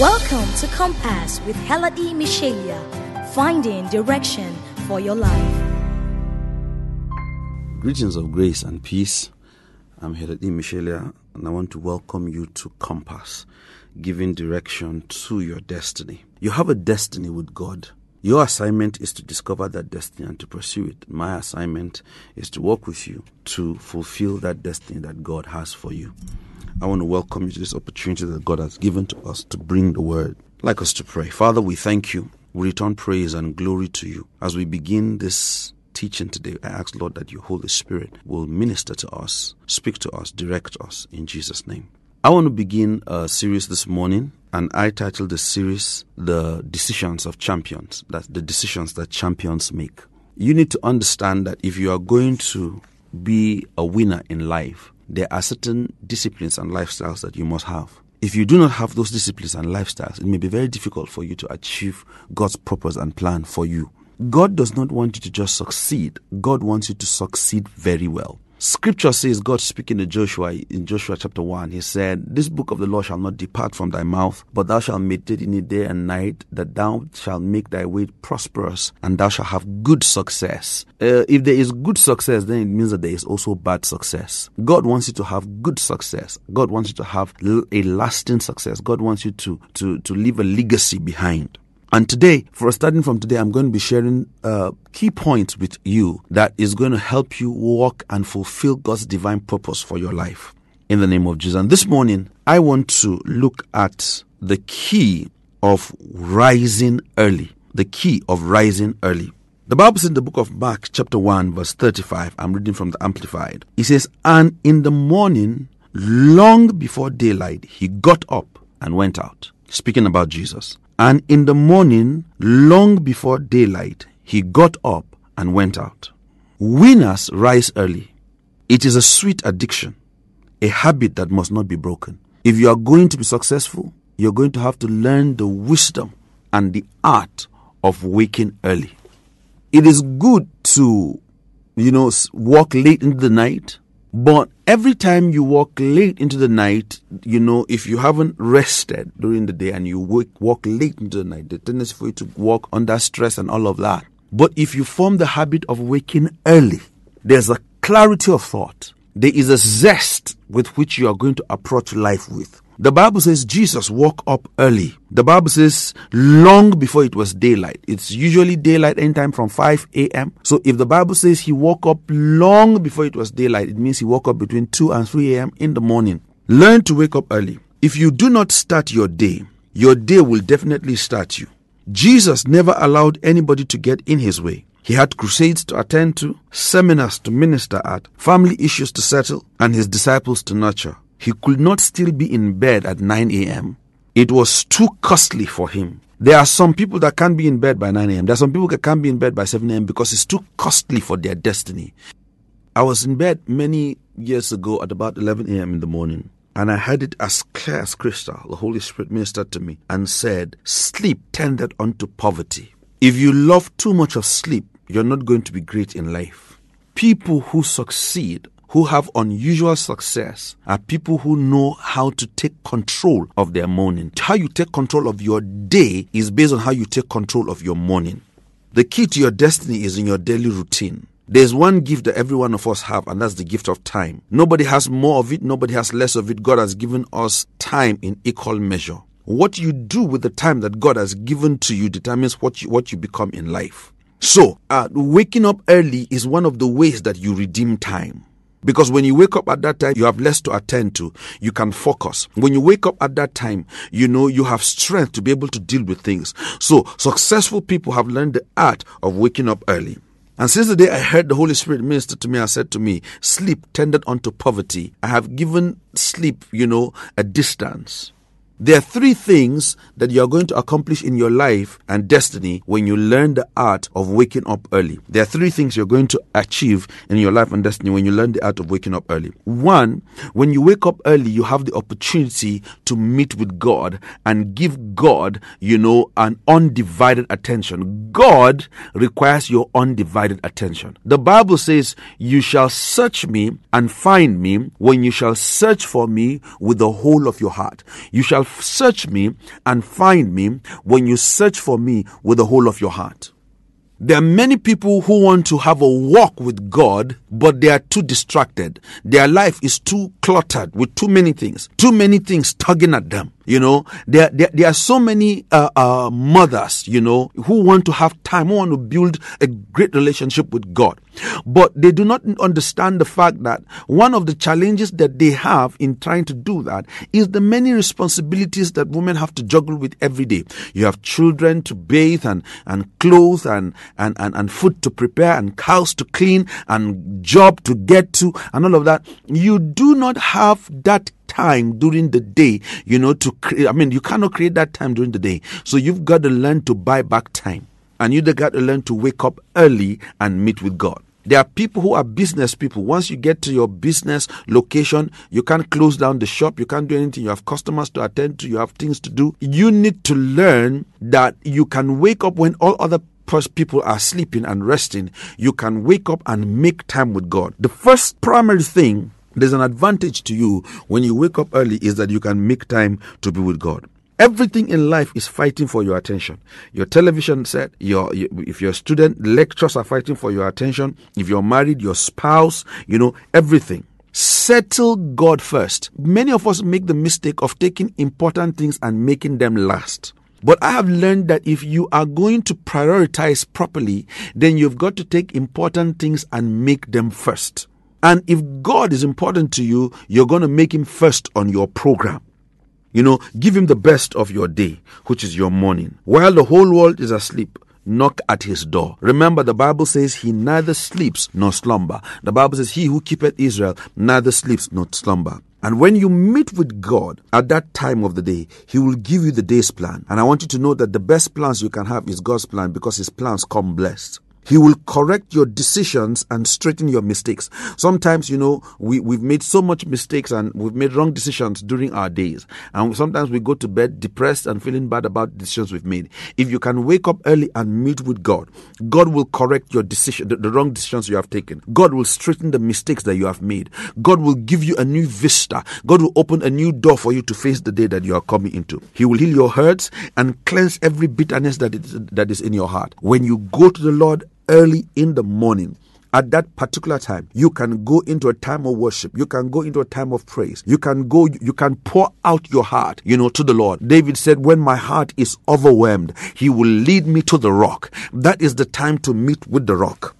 Welcome to Compass with Heladi Michelia, finding direction for your life. Greetings of grace and peace. I'm Heladi Michelia, and I want to welcome you to Compass, giving direction to your destiny. You have a destiny with God. Your assignment is to discover that destiny and to pursue it. My assignment is to work with you to fulfill that destiny that God has for you. I want to welcome you to this opportunity that God has given to us to bring the word. Like us to pray. Father, we thank you. We return praise and glory to you. As we begin this teaching today, I ask, Lord, that your Holy Spirit will minister to us, speak to us, direct us in Jesus' name. I want to begin a series this morning, and I titled the series The Decisions of Champions. That's the decisions that champions make. You need to understand that if you are going to be a winner in life, there are certain disciplines and lifestyles that you must have. If you do not have those disciplines and lifestyles, it may be very difficult for you to achieve God's purpose and plan for you. God does not want you to just succeed, God wants you to succeed very well. Scripture says, God speaking to Joshua in Joshua chapter 1, he said, This book of the law shall not depart from thy mouth, but thou shalt meditate in it day and night, that thou shalt make thy way prosperous, and thou shalt have good success. Uh, if there is good success, then it means that there is also bad success. God wants you to have good success. God wants you to have a lasting success. God wants you to, to, to leave a legacy behind. And today, for starting from today, I'm going to be sharing uh, key points with you that is going to help you walk and fulfill God's divine purpose for your life. In the name of Jesus. And this morning, I want to look at the key of rising early. The key of rising early. The Bible says in the book of Mark, chapter 1, verse 35, I'm reading from the Amplified. It says, And in the morning, long before daylight, he got up and went out. Speaking about Jesus. And in the morning, long before daylight, he got up and went out. Winners rise early. It is a sweet addiction, a habit that must not be broken. If you are going to be successful, you're going to have to learn the wisdom and the art of waking early. It is good to, you know, walk late into the night, but every time you walk late into the night, you know, if you haven't rested during the day and you walk late into the night, the tendency for you to walk under stress and all of that. But if you form the habit of waking early, there's a clarity of thought. There is a zest with which you are going to approach life with. The Bible says Jesus woke up early. The Bible says long before it was daylight. It's usually daylight anytime from 5 a.m. So if the Bible says he woke up long before it was daylight, it means he woke up between 2 and 3 a.m. in the morning. Learn to wake up early. If you do not start your day, your day will definitely start you. Jesus never allowed anybody to get in his way. He had crusades to attend to, seminars to minister at, family issues to settle, and his disciples to nurture. He could not still be in bed at 9 a.m. It was too costly for him. There are some people that can't be in bed by 9 a.m. There are some people that can't be in bed by 7 a.m. because it's too costly for their destiny. I was in bed many years ago at about 11 a.m. in the morning, and I heard it as clear as crystal. The Holy Spirit ministered to me and said, Sleep tended unto poverty. If you love too much of sleep, you're not going to be great in life. People who succeed who have unusual success are people who know how to take control of their morning. How you take control of your day is based on how you take control of your morning. The key to your destiny is in your daily routine. There's one gift that every one of us have, and that's the gift of time. Nobody has more of it, nobody has less of it. God has given us time in equal measure. What you do with the time that God has given to you determines what you, what you become in life. So, uh, waking up early is one of the ways that you redeem time. Because when you wake up at that time, you have less to attend to. You can focus. When you wake up at that time, you know, you have strength to be able to deal with things. So successful people have learned the art of waking up early. And since the day I heard the Holy Spirit minister to me, I said to me, sleep tended unto poverty. I have given sleep, you know, a distance. There are three things that you are going to accomplish in your life and destiny when you learn the art of waking up early. There are three things you're going to achieve in your life and destiny when you learn the art of waking up early. One, when you wake up early, you have the opportunity to meet with God and give God, you know, an undivided attention. God requires your undivided attention. The Bible says, You shall search me and find me when you shall search for me with the whole of your heart. You shall search me and find me when you search for me with the whole of your heart. There are many people who want to have a walk with God, but they are too distracted. Their life is too cluttered with too many things, too many things tugging at them. You know, there, there, there are so many uh, uh, mothers, you know, who want to have time, who want to build a great relationship with God. But they do not understand the fact that one of the challenges that they have in trying to do that is the many responsibilities that women have to juggle with every day. You have children to bathe and, and clothe and, and, and, and food to prepare and cows to clean and job to get to and all of that. You do not have that time during the day, you know, to create, I mean, you cannot create that time during the day. So you've got to learn to buy back time. And you've got to learn to wake up early and meet with God. There are people who are business people. Once you get to your business location, you can't close down the shop. You can't do anything. You have customers to attend to. You have things to do. You need to learn that you can wake up when all other people are sleeping and resting. You can wake up and make time with God. The first primary thing there's an advantage to you when you wake up early is that you can make time to be with God. Everything in life is fighting for your attention. Your television set, your, if you're a student, lectures are fighting for your attention. If you're married, your spouse, you know, everything. Settle God first. Many of us make the mistake of taking important things and making them last. But I have learned that if you are going to prioritize properly, then you've got to take important things and make them first. And if God is important to you, you're going to make him first on your program. You know, give him the best of your day, which is your morning. While the whole world is asleep, knock at his door. Remember, the Bible says he neither sleeps nor slumber. The Bible says he who keepeth Israel neither sleeps nor slumber. And when you meet with God at that time of the day, He will give you the day's plan. And I want you to know that the best plans you can have is God's plan because His plans come blessed. He will correct your decisions and straighten your mistakes. Sometimes, you know, we, we've made so much mistakes and we've made wrong decisions during our days. And sometimes we go to bed depressed and feeling bad about decisions we've made. If you can wake up early and meet with God, God will correct your decision, the, the wrong decisions you have taken. God will straighten the mistakes that you have made. God will give you a new vista. God will open a new door for you to face the day that you are coming into. He will heal your hurts and cleanse every bitterness that is, that is in your heart. When you go to the Lord early in the morning, at that particular time, you can go into a time of worship. You can go into a time of praise. You can go, you can pour out your heart, you know, to the Lord. David said, When my heart is overwhelmed, he will lead me to the rock. That is the time to meet with the rock.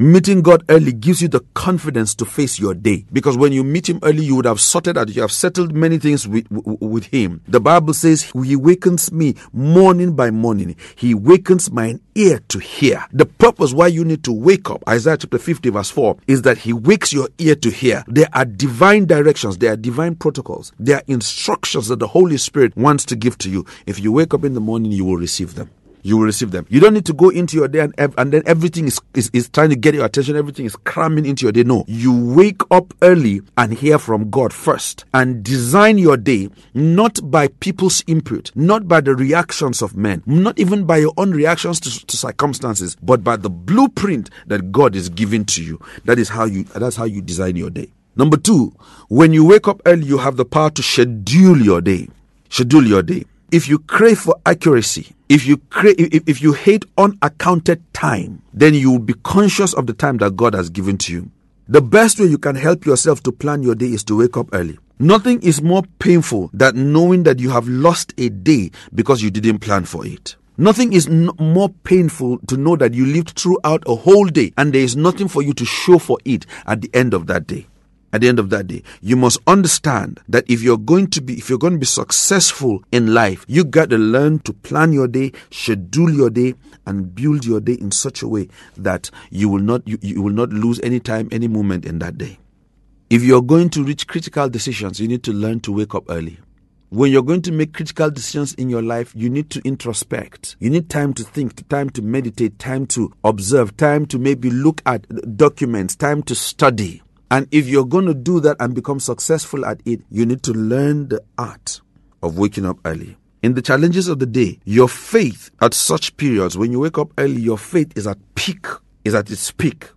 Meeting God early gives you the confidence to face your day. Because when you meet Him early, you would have sorted out, you have settled many things with, with Him. The Bible says, He wakens me morning by morning. He wakens my ear to hear. The purpose why you need to wake up, Isaiah chapter 50, verse 4, is that He wakes your ear to hear. There are divine directions, there are divine protocols, there are instructions that the Holy Spirit wants to give to you. If you wake up in the morning, you will receive them you will receive them. You don't need to go into your day and, and then everything is, is, is trying to get your attention, everything is cramming into your day. No, you wake up early and hear from God first and design your day not by people's input, not by the reactions of men, not even by your own reactions to, to circumstances, but by the blueprint that God is giving to you. That is how you that's how you design your day. Number two, when you wake up early, you have the power to schedule your day. Schedule your day. If you crave for accuracy, if you if, if you hate unaccounted time, then you will be conscious of the time that God has given to you. The best way you can help yourself to plan your day is to wake up early. Nothing is more painful than knowing that you have lost a day because you didn't plan for it. Nothing is n- more painful to know that you lived throughout a whole day and there is nothing for you to show for it at the end of that day at the end of that day you must understand that if you're going to be if you're going to be successful in life you got to learn to plan your day schedule your day and build your day in such a way that you will not you, you will not lose any time any moment in that day if you're going to reach critical decisions you need to learn to wake up early when you're going to make critical decisions in your life, you need to introspect. You need time to think, time to meditate, time to observe, time to maybe look at documents, time to study. And if you're going to do that and become successful at it, you need to learn the art of waking up early. In the challenges of the day, your faith at such periods, when you wake up early, your faith is at peak, is at its peak,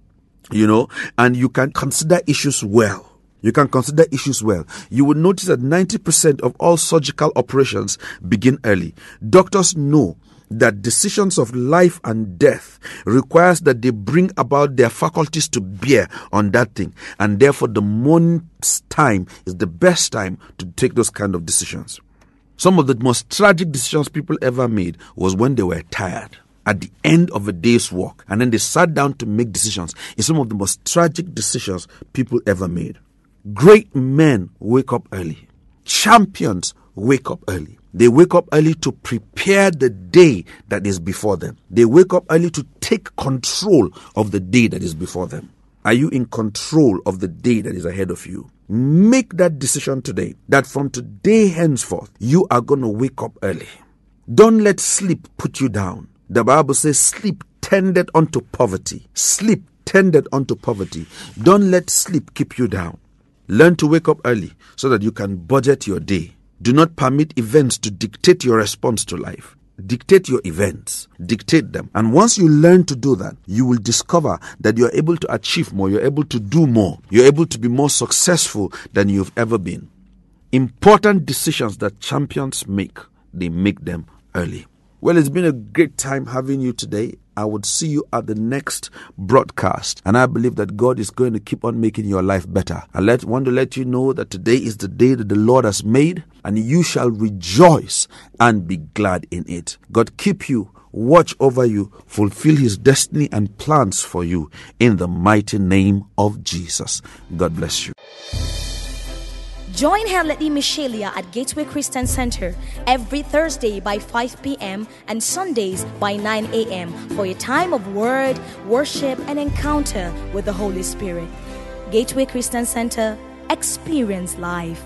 you know, and you can consider issues well. You can consider issues well. You will notice that 90% of all surgical operations begin early. Doctors know that decisions of life and death requires that they bring about their faculties to bear on that thing. And therefore the morning's time is the best time to take those kind of decisions. Some of the most tragic decisions people ever made was when they were tired at the end of a day's work and then they sat down to make decisions. Is some of the most tragic decisions people ever made. Great men wake up early. Champions wake up early they wake up early to prepare the day that is before them. They wake up early to take control of the day that is before them. Are you in control of the day that is ahead of you? Make that decision today that from today henceforth, you are going to wake up early. Don't let sleep put you down. The Bible says, sleep tended unto poverty. Sleep tended unto poverty. Don't let sleep keep you down. Learn to wake up early so that you can budget your day do not permit events to dictate your response to life. Dictate your events, dictate them. And once you learn to do that, you will discover that you're able to achieve more, you're able to do more, you're able to be more successful than you've ever been. Important decisions that champions make, they make them early. Well, it's been a great time having you today. I would see you at the next broadcast. And I believe that God is going to keep on making your life better. I let, want to let you know that today is the day that the Lord has made, and you shall rejoice and be glad in it. God keep you watch over you, fulfill his destiny and plans for you in the mighty name of Jesus. God bless you. Join Heladi Michelia at Gateway Christian Center every Thursday by 5 p.m. and Sundays by 9 a.m. for a time of word, worship, and encounter with the Holy Spirit. Gateway Christian Center, experience life.